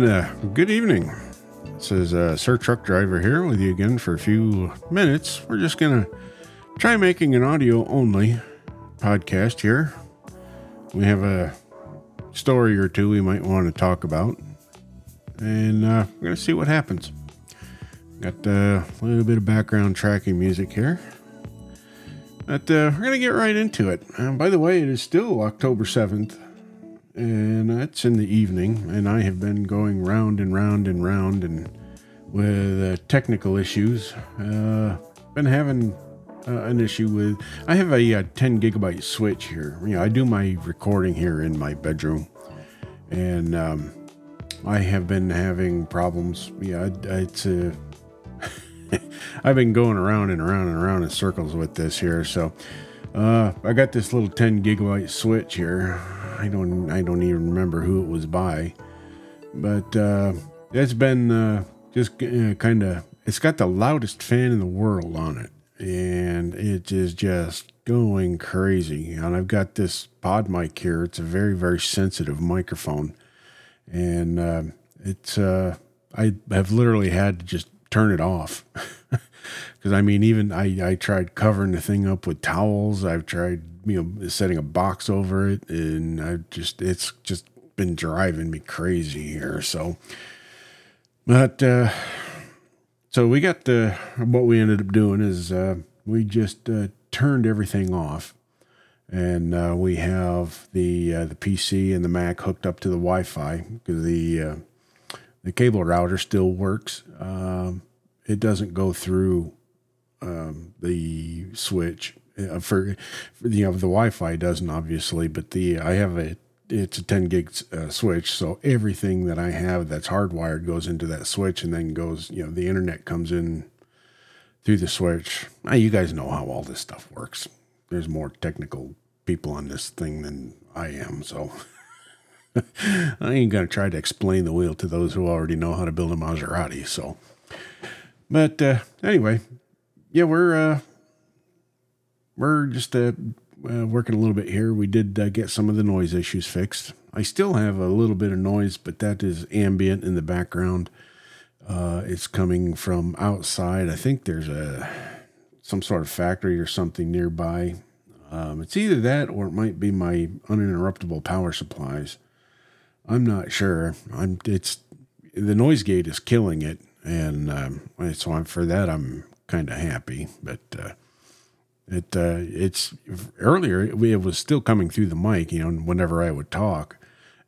And uh, good evening. This is uh, Sir Truck Driver here with you again for a few minutes. We're just going to try making an audio only podcast here. We have a story or two we might want to talk about, and uh, we're going to see what happens. Got uh, a little bit of background tracking music here. But uh, we're going to get right into it. And by the way, it is still October 7th, and it's in the evening, and I have been going round and round and round and with uh, technical issues. Uh, been having uh, an issue with. I have a, uh 10 gigabyte switch here. You know, I do my recording here in my bedroom, and um, I have been having problems. Yeah, it's a. I've been going around and around and around in circles with this here. So uh, I got this little 10 gigabyte switch here. I don't I don't even remember who it was by, but uh, it's been uh, just uh, kind of. It's got the loudest fan in the world on it, and it is just going crazy. And I've got this pod mic here. It's a very very sensitive microphone, and uh, it's uh, I have literally had to just turn it off. Because I mean, even I, I tried covering the thing up with towels. I've tried, you know, setting a box over it, and I just it's just been driving me crazy here. So, but uh, so we got the what we ended up doing is uh, we just uh, turned everything off, and uh, we have the uh, the PC and the Mac hooked up to the Wi-Fi because the uh, the cable router still works. Um, it doesn't go through um, the switch uh, for, for you know the Wi-Fi doesn't obviously, but the I have a it's a 10 gig uh, switch, so everything that I have that's hardwired goes into that switch, and then goes you know the internet comes in through the switch. Now, you guys know how all this stuff works. There's more technical people on this thing than I am, so. I ain't gonna try to explain the wheel to those who already know how to build a Maserati. So, but uh, anyway, yeah, we're uh, we're just uh, uh, working a little bit here. We did uh, get some of the noise issues fixed. I still have a little bit of noise, but that is ambient in the background. Uh, it's coming from outside. I think there's a some sort of factory or something nearby. Um, it's either that or it might be my uninterruptible power supplies. I'm not sure. I'm. It's the noise gate is killing it, and um, so I'm for that. I'm kind of happy, but uh, it uh, it's earlier it, was still coming through the mic. You know, whenever I would talk,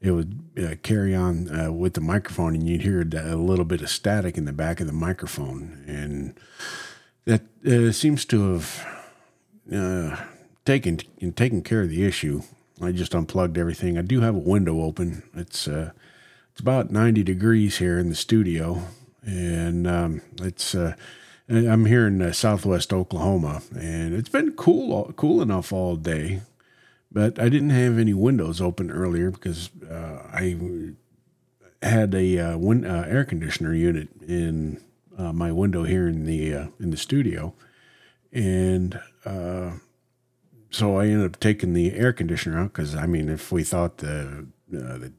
it would uh, carry on uh, with the microphone, and you'd hear a little bit of static in the back of the microphone, and that uh, seems to have uh, taken taken care of the issue. I just unplugged everything. I do have a window open. It's it's about 90 degrees here in the studio, and um, it's uh, I'm here in uh, Southwest Oklahoma, and it's been cool cool enough all day, but I didn't have any windows open earlier because uh, I had a uh, win- uh, air conditioner unit in uh, my window here in the in the studio, and so I ended up taking the air conditioner out because I mean, if we thought the the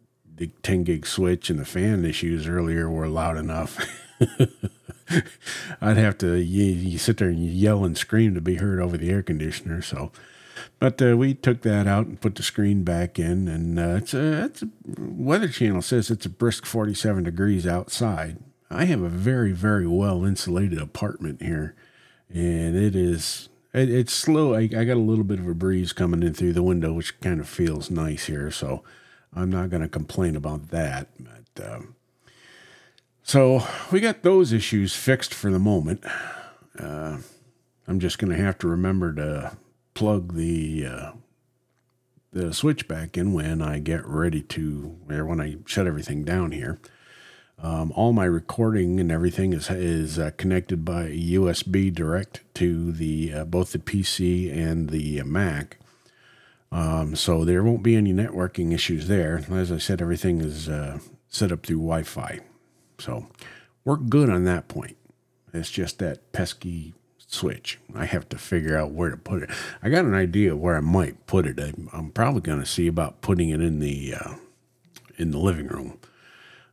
the 10 gig switch and the fan issues earlier were loud enough. I'd have to you, you, sit there and yell and scream to be heard over the air conditioner. So, but uh, we took that out and put the screen back in, and uh, it's a, it's a Weather Channel says it's a brisk 47 degrees outside. I have a very very well insulated apartment here, and it is it, it's slow. I, I got a little bit of a breeze coming in through the window, which kind of feels nice here. So I'm not going to complain about that. But um, so we got those issues fixed for the moment. Uh, I'm just going to have to remember to plug the uh, the switch back in when I get ready to, or when I shut everything down here. Um, all my recording and everything is is uh, connected by USB direct to the uh, both the PC and the Mac. Um, so there won't be any networking issues there. As I said, everything is uh, set up through Wi-Fi. So we're good on that point. It's just that pesky switch. I have to figure out where to put it. I got an idea where I might put it. I'm, I'm probably going to see about putting it in the uh, in the living room.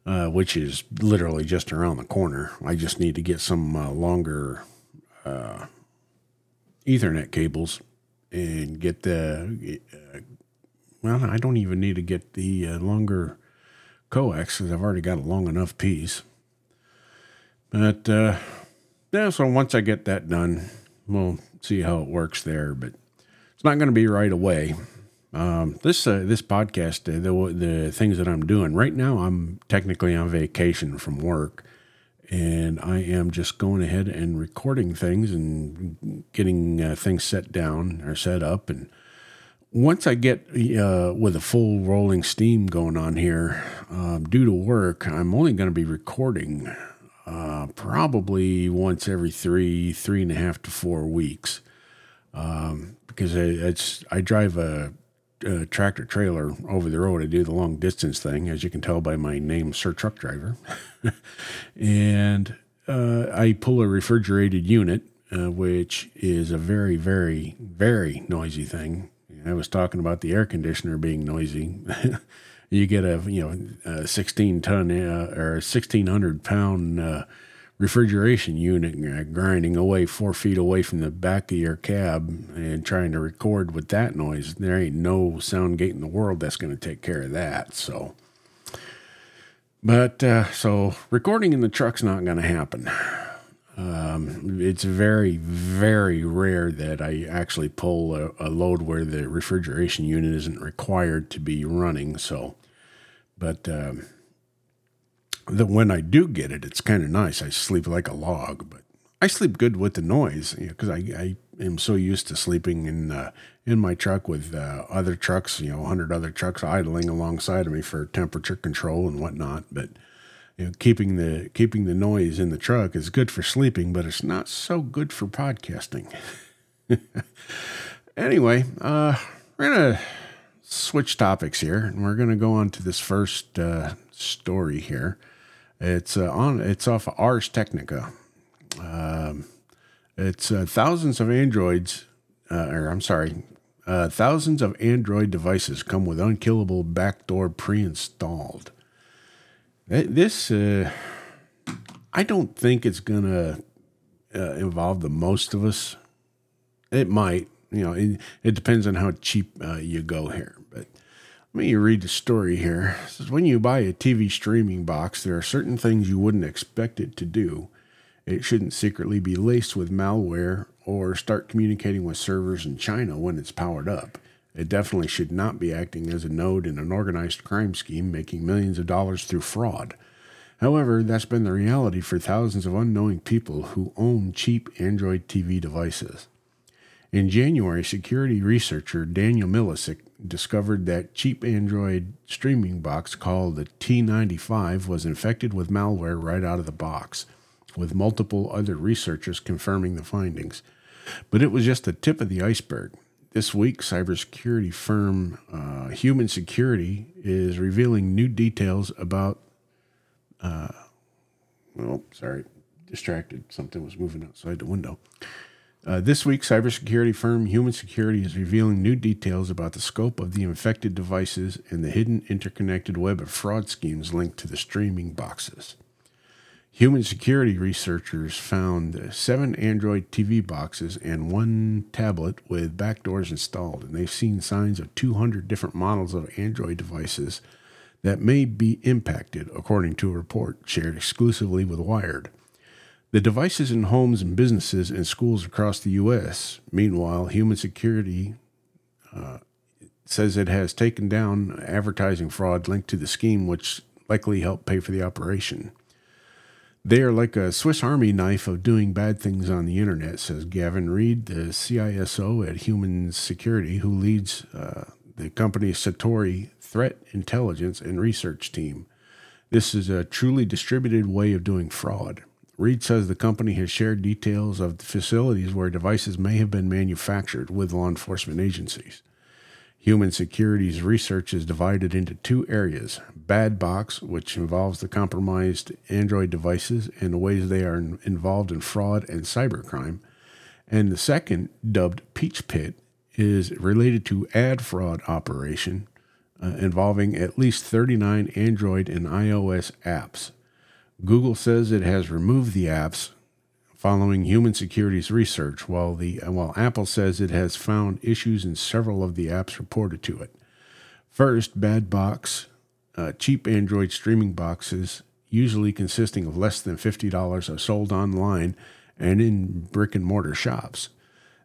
uh, which is literally just around the corner. I just need to get some uh, longer uh, Ethernet cables and get the. Uh, well, I don't even need to get the uh, longer coax because I've already got a long enough piece. But uh, yeah, so once I get that done, we'll see how it works there. But it's not going to be right away. Um, this uh, this podcast, uh, the the things that I'm doing right now, I'm technically on vacation from work, and I am just going ahead and recording things and getting uh, things set down or set up. And once I get uh, with a full rolling steam going on here, um, due to work, I'm only going to be recording uh, probably once every three three and a half to four weeks. Um, because I, I drive a uh, tractor trailer over the road. I do the long distance thing, as you can tell by my name, Sir Truck Driver. and uh, I pull a refrigerated unit, uh, which is a very, very, very noisy thing. I was talking about the air conditioner being noisy. you get a you know a 16 ton uh, or 1600 pound uh, refrigeration unit grinding away four feet away from the back of your cab and trying to record with that noise, there ain't no sound gate in the world that's going to take care of that. So, but uh, so recording in the truck's not going to happen. Um, it's very, very rare that I actually pull a, a load where the refrigeration unit isn't required to be running. So, but um, that when I do get it, it's kind of nice. I sleep like a log, but I sleep good with the noise because you know, I, I am so used to sleeping in uh, in my truck with uh, other trucks, you know, hundred other trucks idling alongside of me for temperature control and whatnot. But you know, keeping the keeping the noise in the truck is good for sleeping, but it's not so good for podcasting. anyway, uh, we're gonna switch topics here, and we're gonna go on to this first uh, story here. It's uh, on. It's off of Ars Technica. Um, it's uh, thousands of androids, uh, or I'm sorry, uh, thousands of Android devices come with unkillable backdoor pre-installed. This, uh, I don't think it's gonna uh, involve the most of us. It might, you know, it, it depends on how cheap you go here, let me read the story here. It says when you buy a TV streaming box, there are certain things you wouldn't expect it to do. It shouldn't secretly be laced with malware or start communicating with servers in China when it's powered up. It definitely should not be acting as a node in an organized crime scheme, making millions of dollars through fraud. However, that's been the reality for thousands of unknowing people who own cheap Android TV devices. In January, security researcher Daniel Milisic discovered that cheap Android streaming box called the T95 was infected with malware right out of the box, with multiple other researchers confirming the findings. But it was just the tip of the iceberg. This week, cybersecurity firm uh, Human Security is revealing new details about. Uh, oh, sorry, distracted. Something was moving outside the window. Uh, this week, cybersecurity firm Human Security is revealing new details about the scope of the infected devices and the hidden interconnected web of fraud schemes linked to the streaming boxes. Human security researchers found seven Android TV boxes and one tablet with backdoors installed, and they've seen signs of 200 different models of Android devices that may be impacted, according to a report shared exclusively with Wired. The devices in homes and businesses and schools across the U.S. Meanwhile, Human Security uh, says it has taken down advertising fraud linked to the scheme, which likely helped pay for the operation. They are like a Swiss Army knife of doing bad things on the internet, says Gavin Reid, the CISO at Human Security, who leads uh, the company's Satori Threat Intelligence and Research team. This is a truly distributed way of doing fraud. Reid says the company has shared details of the facilities where devices may have been manufactured with law enforcement agencies. Human Security's research is divided into two areas Bad Box, which involves the compromised Android devices and the ways they are involved in fraud and cybercrime. And the second, dubbed Peach Pit, is related to ad fraud operation uh, involving at least 39 Android and iOS apps. Google says it has removed the apps following human security's research, while, the, while Apple says it has found issues in several of the apps reported to it. First, Bad Box, uh, cheap Android streaming boxes, usually consisting of less than $50, are sold online and in brick and mortar shops.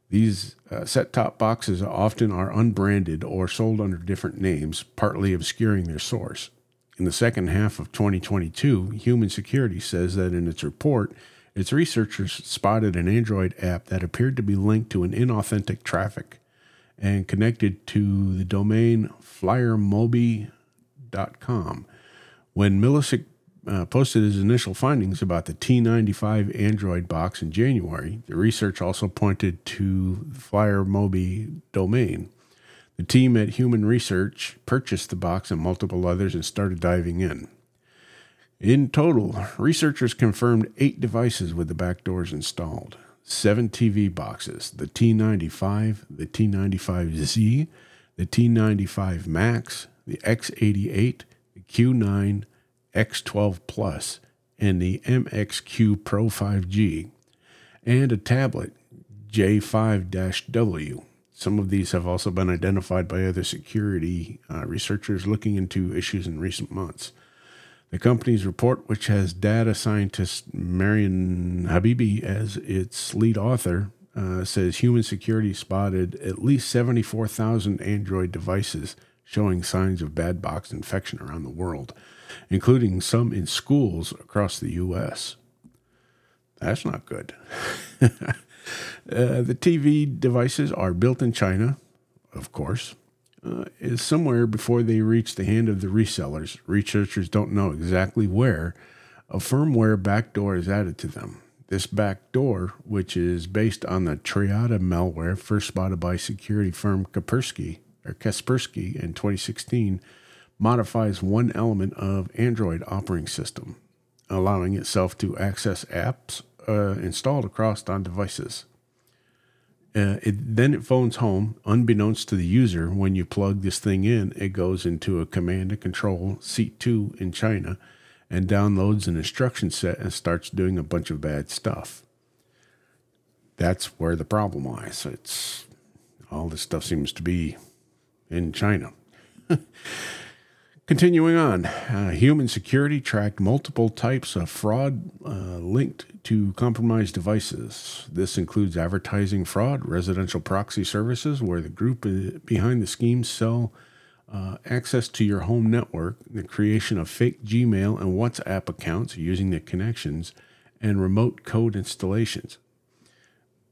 These uh, set top boxes often are unbranded or sold under different names, partly obscuring their source. In the second half of 2022, Human Security says that in its report, its researchers spotted an Android app that appeared to be linked to an inauthentic traffic and connected to the domain flyermobi.com. When Milisic uh, posted his initial findings about the T95 Android box in January. The research also pointed to the FlyerMobi domain. The team at Human Research purchased the box and multiple others and started diving in. In total, researchers confirmed eight devices with the backdoors installed, seven TV boxes the T95, the T95Z, the T95 Max, the X88, the Q9, X12 Plus and the MXQ Pro 5G, and a tablet J5 W. Some of these have also been identified by other security uh, researchers looking into issues in recent months. The company's report, which has data scientist Marion Habiby as its lead author, uh, says human security spotted at least 74,000 Android devices showing signs of bad box infection around the world including some in schools across the U.S. That's not good. uh, the TV devices are built in China, of course. Uh, is somewhere before they reach the hand of the resellers. Researchers don't know exactly where. A firmware backdoor is added to them. This backdoor, which is based on the Triada malware first spotted by security firm Kaspersky or Kaspersky in 2016, modifies one element of Android operating system, allowing itself to access apps uh, installed across on devices. Uh, it, then it phones home, unbeknownst to the user. When you plug this thing in, it goes into a command and control C2 in China and downloads an instruction set and starts doing a bunch of bad stuff. That's where the problem lies. It's all this stuff seems to be in China. Continuing on, uh, human security tracked multiple types of fraud uh, linked to compromised devices. This includes advertising fraud, residential proxy services, where the group uh, behind the scheme sell uh, access to your home network, the creation of fake Gmail and WhatsApp accounts using the connections, and remote code installations.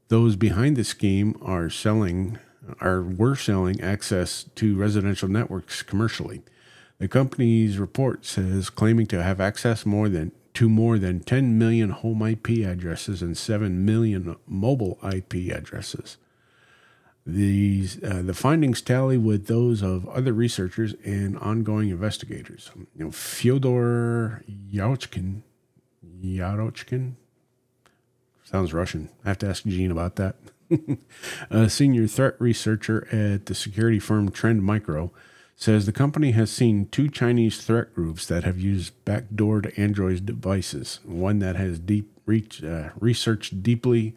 Those behind the scheme are selling, are were selling access to residential networks commercially. The company's report says claiming to have access more than to more than 10 million home IP addresses and 7 million mobile IP addresses. These uh, the findings tally with those of other researchers and ongoing investigators. You know, Fyodor Yarochkin, Yarochkin sounds Russian. I have to ask Gene about that. a senior threat researcher at the security firm Trend Micro says the company has seen two Chinese threat groups that have used backdoored Android devices. One that has deep reach, uh, researched deeply.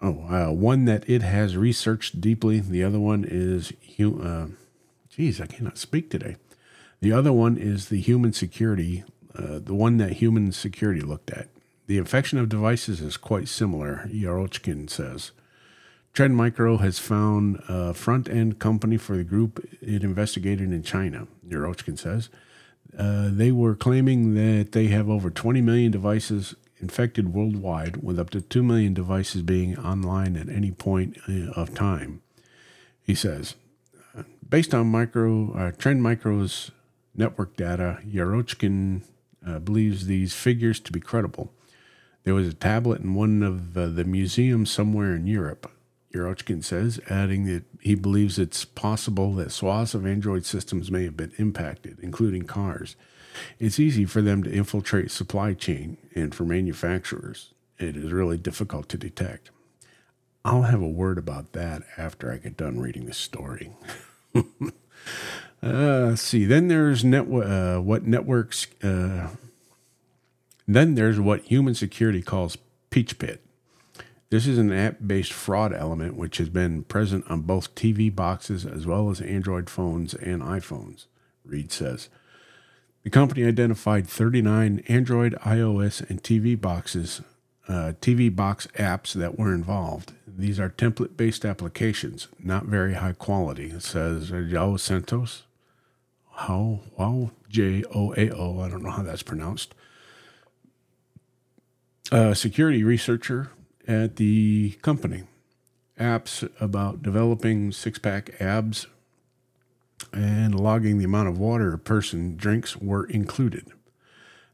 Oh, uh, one that it has researched deeply. The other one is, uh, geez, I cannot speak today. The other one is the human security, uh, the one that human security looked at. The infection of devices is quite similar, Yarochkin says. Trend Micro has found a front end company for the group it investigated in China, Yarochkin says. Uh, they were claiming that they have over 20 million devices infected worldwide, with up to 2 million devices being online at any point uh, of time. He says, based on micro uh, Trend Micro's network data, Yarochkin uh, believes these figures to be credible. There was a tablet in one of uh, the museums somewhere in Europe Yarochkin says, adding that he believes it's possible that swaths of Android systems may have been impacted, including cars. It's easy for them to infiltrate supply chain, and for manufacturers, it is really difficult to detect. I'll have a word about that after I get done reading the story. Uh, see. Then there's net, uh, what networks. Uh, then there's what human security calls Peach Pit. This is an app based fraud element which has been present on both TV boxes as well as Android phones and iPhones, Reid says. The company identified 39 Android, iOS, and TV boxes, uh, TV box apps that were involved. These are template based applications, not very high quality, says João Santos. How, wow, J O A O, I don't know how that's pronounced. A security researcher at the company. Apps about developing six pack abs and logging the amount of water a person drinks were included.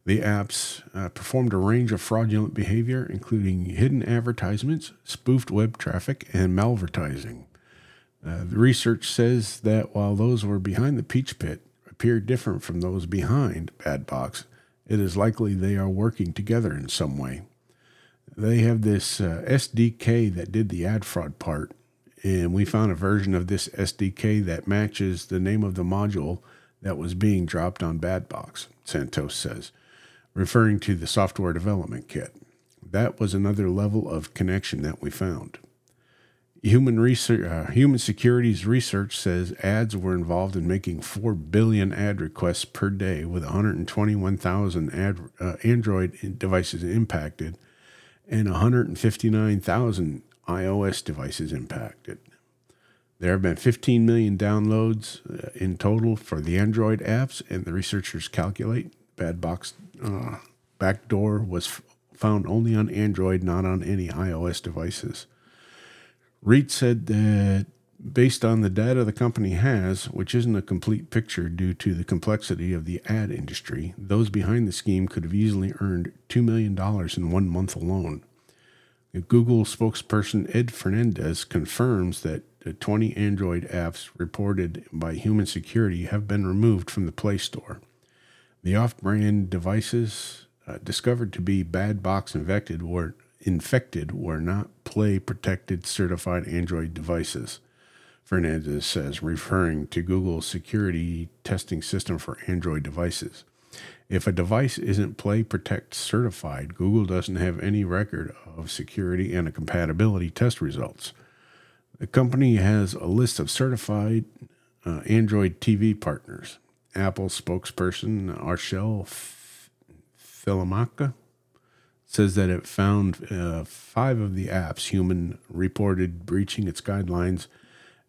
The apps uh, performed a range of fraudulent behavior, including hidden advertisements, spoofed web traffic, and malvertising. Uh, the research says that while those were behind the Peach Pit appear different from those behind Bad Box, it is likely they are working together in some way they have this uh, SDK that did the ad fraud part, and we found a version of this SDK that matches the name of the module that was being dropped on Badbox, Santos says, referring to the software development kit. That was another level of connection that we found. Human research, uh, Human Securities Research says ads were involved in making 4 billion ad requests per day, with 121,000 ad, uh, Android devices impacted and 159,000 iOS devices impacted. There have been 15 million downloads uh, in total for the Android apps, and the researchers calculate Bad Box uh, backdoor was f- found only on Android, not on any iOS devices. Reid said that based on the data the company has, which isn't a complete picture due to the complexity of the ad industry, those behind the scheme could have easily earned $2 million in one month alone. Google spokesperson Ed Fernandez confirms that the 20 Android apps reported by Human Security have been removed from the Play Store. The off brand devices uh, discovered to be bad box infected were, infected were not Play protected certified Android devices. Fernandez says, referring to Google's security testing system for Android devices. If a device isn't Play Protect certified, Google doesn't have any record of security and compatibility test results. The company has a list of certified uh, Android TV partners. Apple spokesperson Archelle Thelemaque says that it found uh, five of the apps human reported breaching its guidelines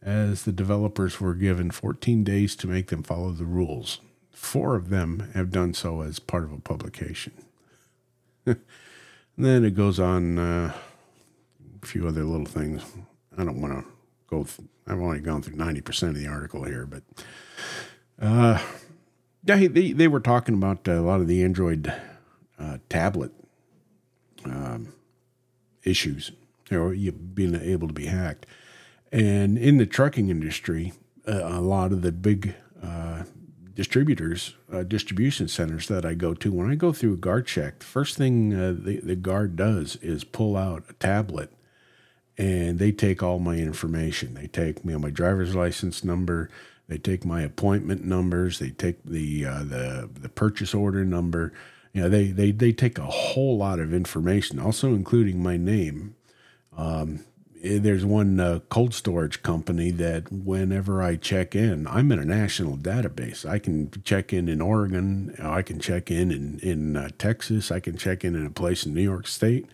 as the developers were given 14 days to make them follow the rules. Four of them have done so as part of a publication. then it goes on uh, a few other little things. I don't want to go, th- I've only gone through 90% of the article here, but uh, yeah, they, they were talking about a lot of the Android uh, tablet um, issues, you being able to be hacked. And in the trucking industry, uh, a lot of the big uh, distributors, uh, distribution centers that I go to, when I go through a guard check, the first thing uh, the, the guard does is pull out a tablet and they take all my information. They take you know, my driver's license number, they take my appointment numbers, they take the uh, the the purchase order number. You know, they they they take a whole lot of information, also including my name. Um, there's one uh, cold storage company that whenever I check in, I'm in a national database. I can check in in Oregon, I can check in in, in uh, Texas, I can check in in a place in New York State.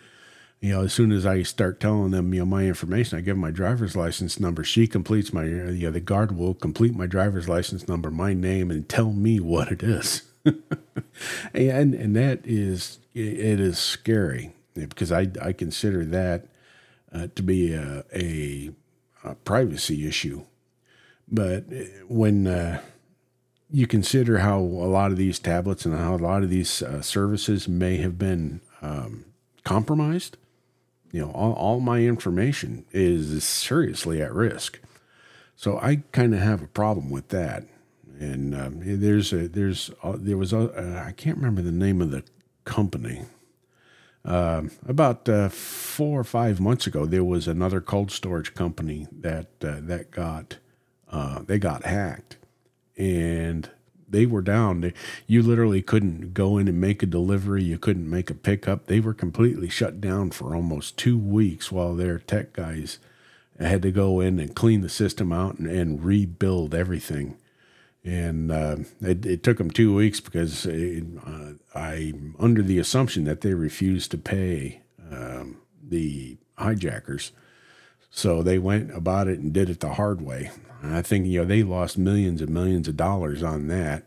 You know, as soon as I start telling them, you know, my information, I give my driver's license number. She completes my, uh, you know, the guard will complete my driver's license number, my name, and tell me what it is. and and that is it is scary because I I consider that uh, to be a, a, a, privacy issue. But when uh, you consider how a lot of these tablets and how a lot of these uh, services may have been um, compromised, you know, all, all my information is seriously at risk. So I kind of have a problem with that. And um, there's a, there's there was a, I can't remember the name of the company uh, about uh, four or five months ago, there was another cold storage company that uh, that got uh, they got hacked, and they were down. You literally couldn't go in and make a delivery. You couldn't make a pickup. They were completely shut down for almost two weeks while their tech guys had to go in and clean the system out and, and rebuild everything. And uh, it, it, took them two weeks because it, uh, I'm under the assumption that they refused to pay um, the hijackers. So they went about it and did it the hard way. I think you know they lost millions and millions of dollars on that,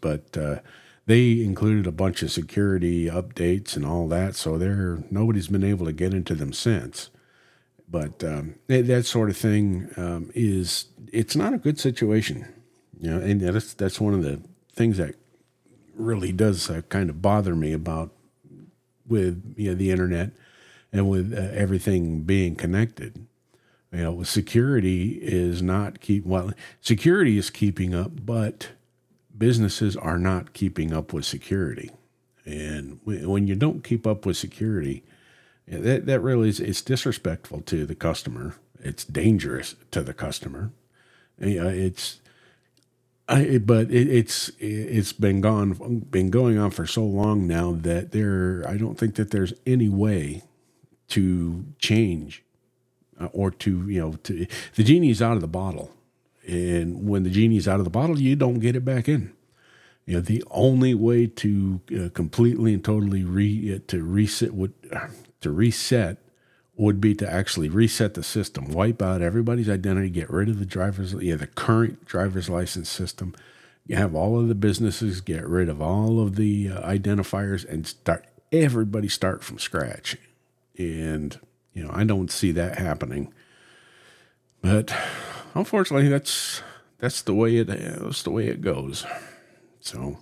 but uh, they included a bunch of security updates and all that. So they're nobody's been able to get into them since. But um, that sort of thing um, is it's not a good situation, you know, and that's that's one of the things that really does uh, kind of bother me about with you know, the internet and with uh, everything being connected. You know, security is not keep well. Security is keeping up, but businesses are not keeping up with security. And when you don't keep up with security, that that really is it's disrespectful to the customer. It's dangerous to the customer. It's I, but it, it's it's been gone been going on for so long now that there I don't think that there's any way to change uh, or to you know to the genie's out of the bottle. And when the genie's out of the bottle you don't get it back in. You know the only way to uh, completely and totally re uh, to reset would to reset would be to actually reset the system wipe out everybody's identity get rid of the driver's yeah the current driver's license system you have all of the businesses get rid of all of the uh, identifiers and start everybody start from scratch and, you know, I don't see that happening. But unfortunately, that's that's the way it that's the way it goes. So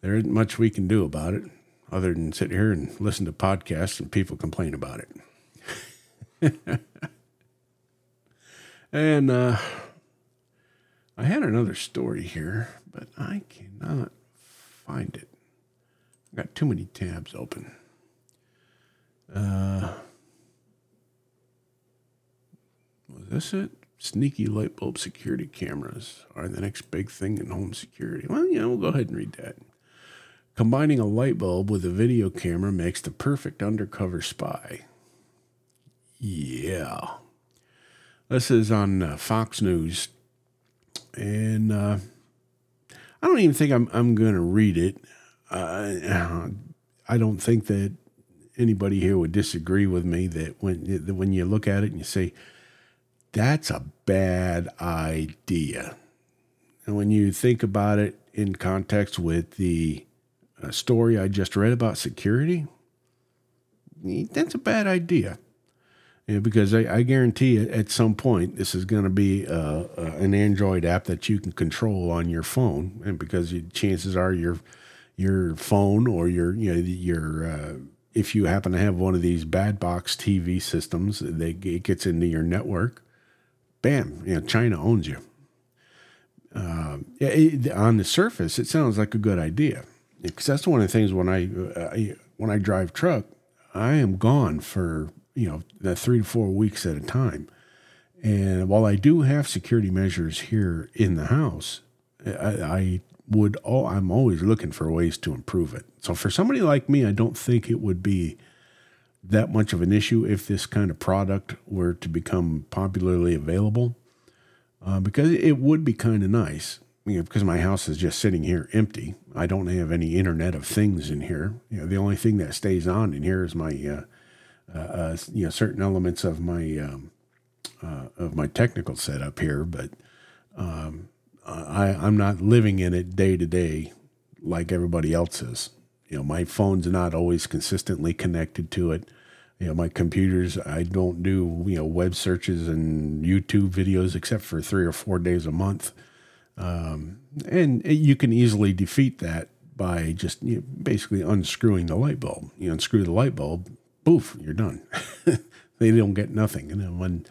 there isn't much we can do about it other than sit here and listen to podcasts and people complain about it. and uh, I had another story here, but I cannot find it. I've got too many tabs open. Uh, was this it? Sneaky light bulb security cameras are the next big thing in home security. Well, yeah, we'll go ahead and read that. Combining a light bulb with a video camera makes the perfect undercover spy. Yeah. This is on uh, Fox News. And uh, I don't even think I'm, I'm going to read it. Uh, I don't think that anybody here would disagree with me that when that when you look at it and you say that's a bad idea, and when you think about it in context with the uh, story I just read about security, that's a bad idea. Yeah, because I, I, guarantee at some point this is going to be uh, uh, an Android app that you can control on your phone, and because you, chances are your your phone or your you know your uh, if you happen to have one of these bad box TV systems, they, it gets into your network. Bam, you know, China owns you. Uh, it, on the surface, it sounds like a good idea because that's one of the things when I, uh, I when I drive truck, I am gone for you know the three to four weeks at a time. And while I do have security measures here in the house, I, I would oh I'm always looking for ways to improve it. So for somebody like me, I don't think it would be that much of an issue if this kind of product were to become popularly available, uh, because it would be kind of nice. You know, because my house is just sitting here empty. I don't have any Internet of Things in here. You know, the only thing that stays on in here is my, uh, uh, uh you know, certain elements of my um, uh, of my technical setup here. But um, I, I'm not living in it day to day like everybody else is. You know, my phone's not always consistently connected to it. You know, my computers, I don't do, you know, web searches and YouTube videos except for three or four days a month. Um, and you can easily defeat that by just you know, basically unscrewing the light bulb. You unscrew the light bulb, poof, you're done. they don't get nothing. And then when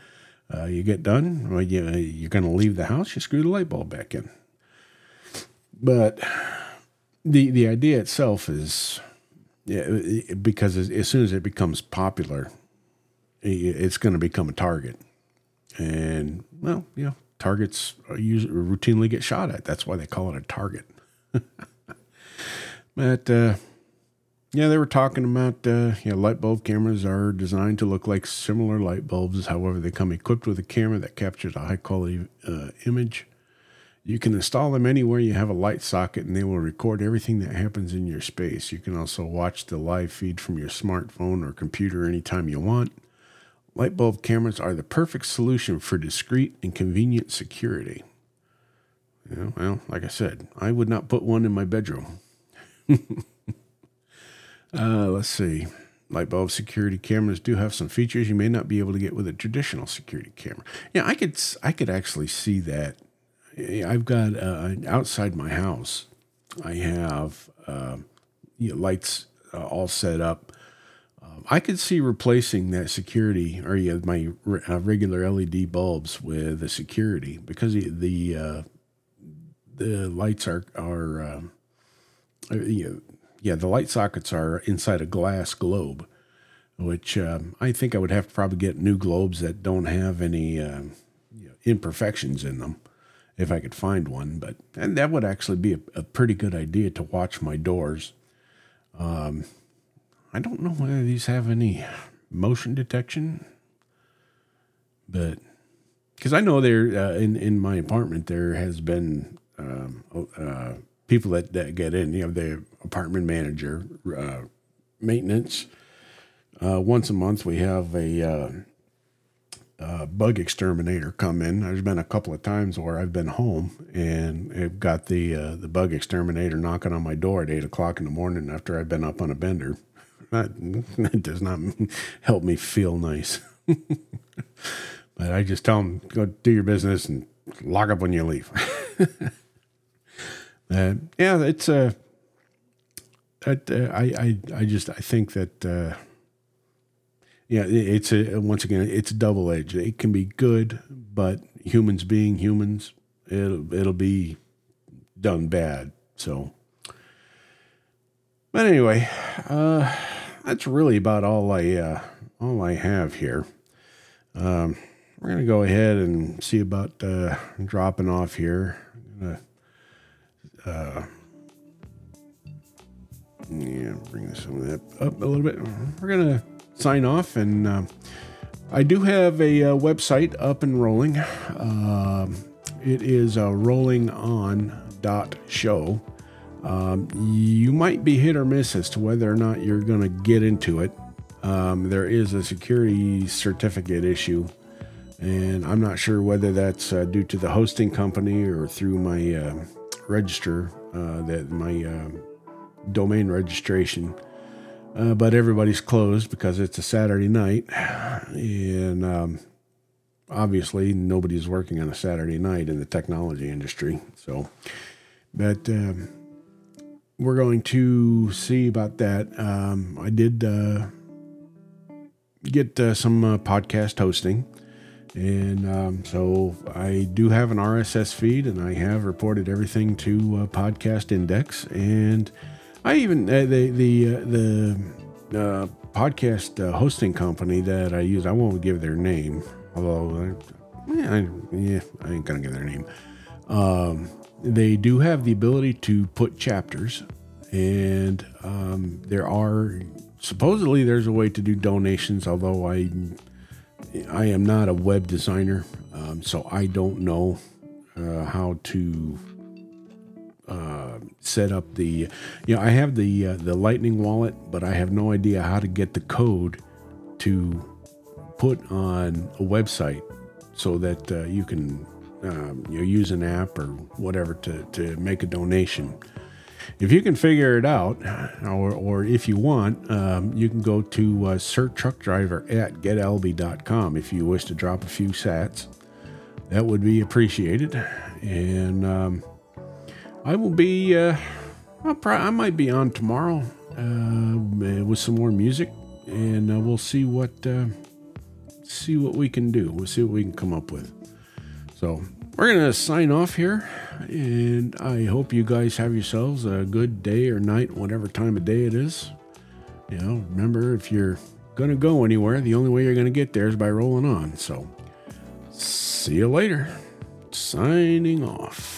uh, you get done, well, you, you're going to leave the house, you screw the light bulb back in. But the the idea itself is yeah, because as soon as it becomes popular, it's going to become a target. And well, yeah, targets usually routinely get shot at. That's why they call it a target. but uh, yeah, they were talking about uh, yeah, light bulb cameras are designed to look like similar light bulbs. However, they come equipped with a camera that captures a high quality uh, image. You can install them anywhere you have a light socket, and they will record everything that happens in your space. You can also watch the live feed from your smartphone or computer anytime you want. Light bulb cameras are the perfect solution for discreet and convenient security. Yeah, well, like I said, I would not put one in my bedroom. uh, let's see. Light bulb security cameras do have some features you may not be able to get with a traditional security camera. Yeah, I could I could actually see that. I've got uh, outside my house. I have uh, you know, lights uh, all set up. Um, I could see replacing that security or yeah, my uh, regular LED bulbs with a security because the, the uh, the lights are are um, uh, you know, yeah the light sockets are inside a glass globe, which um, I think I would have to probably get new globes that don't have any uh, you know, imperfections in them if I could find one. But and that would actually be a, a pretty good idea to watch my doors. Um, I don't know whether these have any motion detection, but because I know there uh, in in my apartment there has been um, uh, people that, that get in. You know, the apartment manager, uh, maintenance. Uh, once a month, we have a uh, uh, bug exterminator come in. There's been a couple of times where I've been home and I've got the uh, the bug exterminator knocking on my door at eight o'clock in the morning after I've been up on a bender. That, that does not help me feel nice. but I just tell them go do your business and lock up when you leave. uh, yeah, it's a. Uh, I, I I just I think that uh, yeah it's a once again it's double edged. It can be good, but humans being humans, it'll it'll be done bad. So, but anyway, uh, that's really about all I uh, all I have here. Um, we're gonna go ahead and see about uh, dropping off here. I'm gonna uh, yeah, bring some of that up a little bit. We're gonna sign off, and uh, I do have a uh, website up and rolling. Uh, it is uh, dot show. Um, you might be hit or miss as to whether or not you're going to get into it. Um, there is a security certificate issue, and I'm not sure whether that's uh, due to the hosting company or through my uh, register uh, that my uh, domain registration. Uh, but everybody's closed because it's a Saturday night, and um, obviously nobody's working on a Saturday night in the technology industry. So, but um, we're going to see about that. Um, I did uh, get uh, some uh, podcast hosting. And um, so I do have an RSS feed, and I have reported everything to uh, Podcast Index, and I even uh, the the uh, the uh, podcast uh, hosting company that I use. I won't give their name, although I, I, yeah, I ain't gonna give their name. Um, they do have the ability to put chapters, and um, there are supposedly there's a way to do donations, although I I am not a web designer, um, so I don't know uh, how to uh, set up the. You know, I have the uh, the Lightning wallet, but I have no idea how to get the code to put on a website so that uh, you can um, you know, use an app or whatever to to make a donation. If you can figure it out, or, or if you want, um, you can go to uh, Truck Driver at getalby.com if you wish to drop a few sats. That would be appreciated. And um, I will be, uh, I might be on tomorrow uh, with some more music, and uh, we'll see what uh, see what we can do. We'll see what we can come up with. So we're going to sign off here, and I hope you guys have yourselves a good day or night, whatever time of day it is. You know, remember, if you're going to go anywhere, the only way you're going to get there is by rolling on. So, see you later. signing off.